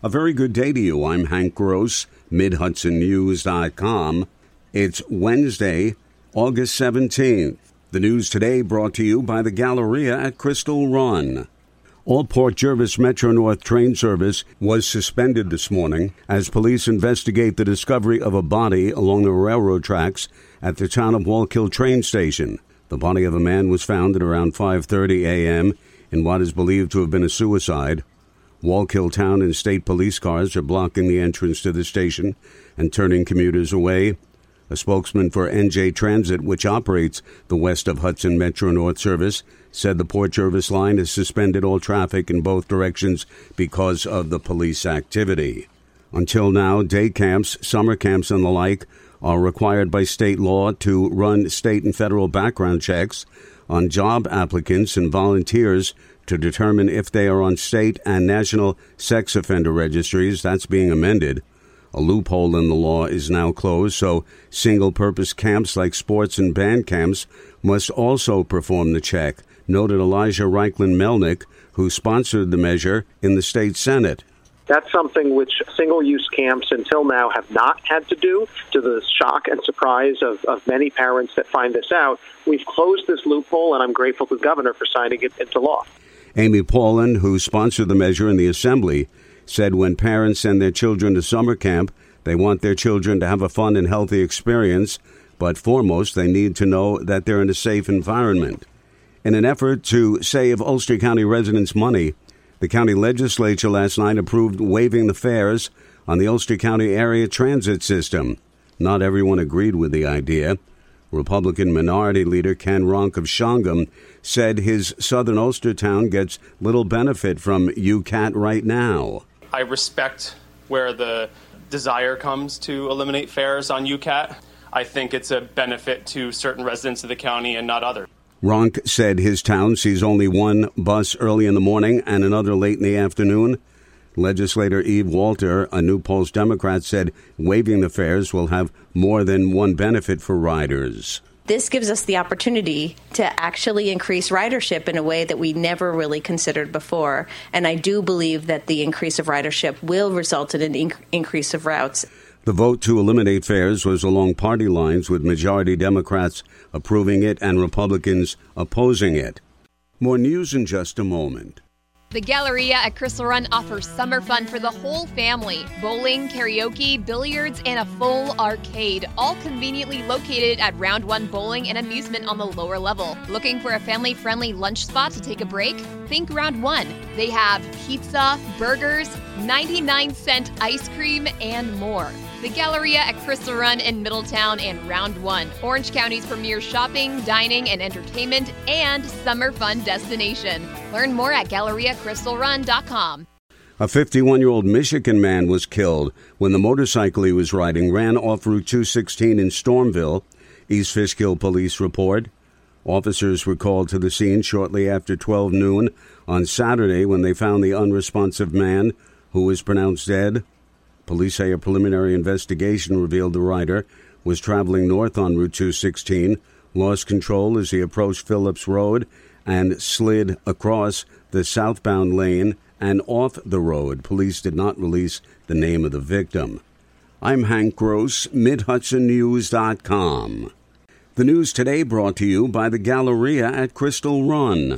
A very good day to you. I'm Hank Gross, MidHudsonNews.com. It's Wednesday, August 17th. The news today brought to you by the Galleria at Crystal Run. All Port Jervis Metro North train service was suspended this morning as police investigate the discovery of a body along the railroad tracks at the town of Wallkill train station. The body of a man was found at around 5:30 a.m. in what is believed to have been a suicide. Wallkill Town and state police cars are blocking the entrance to the station and turning commuters away. A spokesman for NJ Transit, which operates the west of Hudson Metro North service, said the Port Jervis line has suspended all traffic in both directions because of the police activity. Until now, day camps, summer camps, and the like are required by state law to run state and federal background checks on job applicants and volunteers to determine if they are on state and national sex offender registries. That's being amended. A loophole in the law is now closed, so single purpose camps like sports and band camps must also perform the check, noted Elijah Reichlin Melnick, who sponsored the measure in the state Senate. That's something which single use camps until now have not had to do, to the shock and surprise of, of many parents that find this out. We've closed this loophole, and I'm grateful to the governor for signing it into law. Amy Paulin, who sponsored the measure in the Assembly, said when parents send their children to summer camp, they want their children to have a fun and healthy experience, but foremost, they need to know that they're in a safe environment. In an effort to save Ulster County residents money, the county legislature last night approved waiving the fares on the Ulster County area transit system. Not everyone agreed with the idea. Republican Minority Leader Ken Ronk of Shawangunk said his southern Ulster town gets little benefit from UCAT right now. I respect where the desire comes to eliminate fares on UCAT. I think it's a benefit to certain residents of the county and not others. Ronk said his town sees only one bus early in the morning and another late in the afternoon. Legislator Eve Walter, a New Paltz Democrat, said waiving the fares will have more than one benefit for riders. This gives us the opportunity to actually increase ridership in a way that we never really considered before. And I do believe that the increase of ridership will result in an inc- increase of routes. The vote to eliminate fares was along party lines, with majority Democrats approving it and Republicans opposing it. More news in just a moment. The Galleria at Crystal Run offers summer fun for the whole family bowling, karaoke, billiards, and a full arcade, all conveniently located at Round 1 Bowling and Amusement on the lower level. Looking for a family friendly lunch spot to take a break? Think Round 1. They have pizza, burgers, 99 cent ice cream, and more. The Galleria at Crystal Run in Middletown and Round 1, Orange County's premier shopping, dining, and entertainment and summer fun destination. Learn more at GalleriaCrystalRun.com. A 51 year old Michigan man was killed when the motorcycle he was riding ran off Route 216 in Stormville, East Fishkill police report. Officers were called to the scene shortly after 12 noon on Saturday when they found the unresponsive man who was pronounced dead. Police say a preliminary investigation revealed the rider was traveling north on Route 216, lost control as he approached Phillips Road, and slid across the southbound lane and off the road. Police did not release the name of the victim. I'm Hank Gross, MidHudsonNews.com. The news today brought to you by the Galleria at Crystal Run.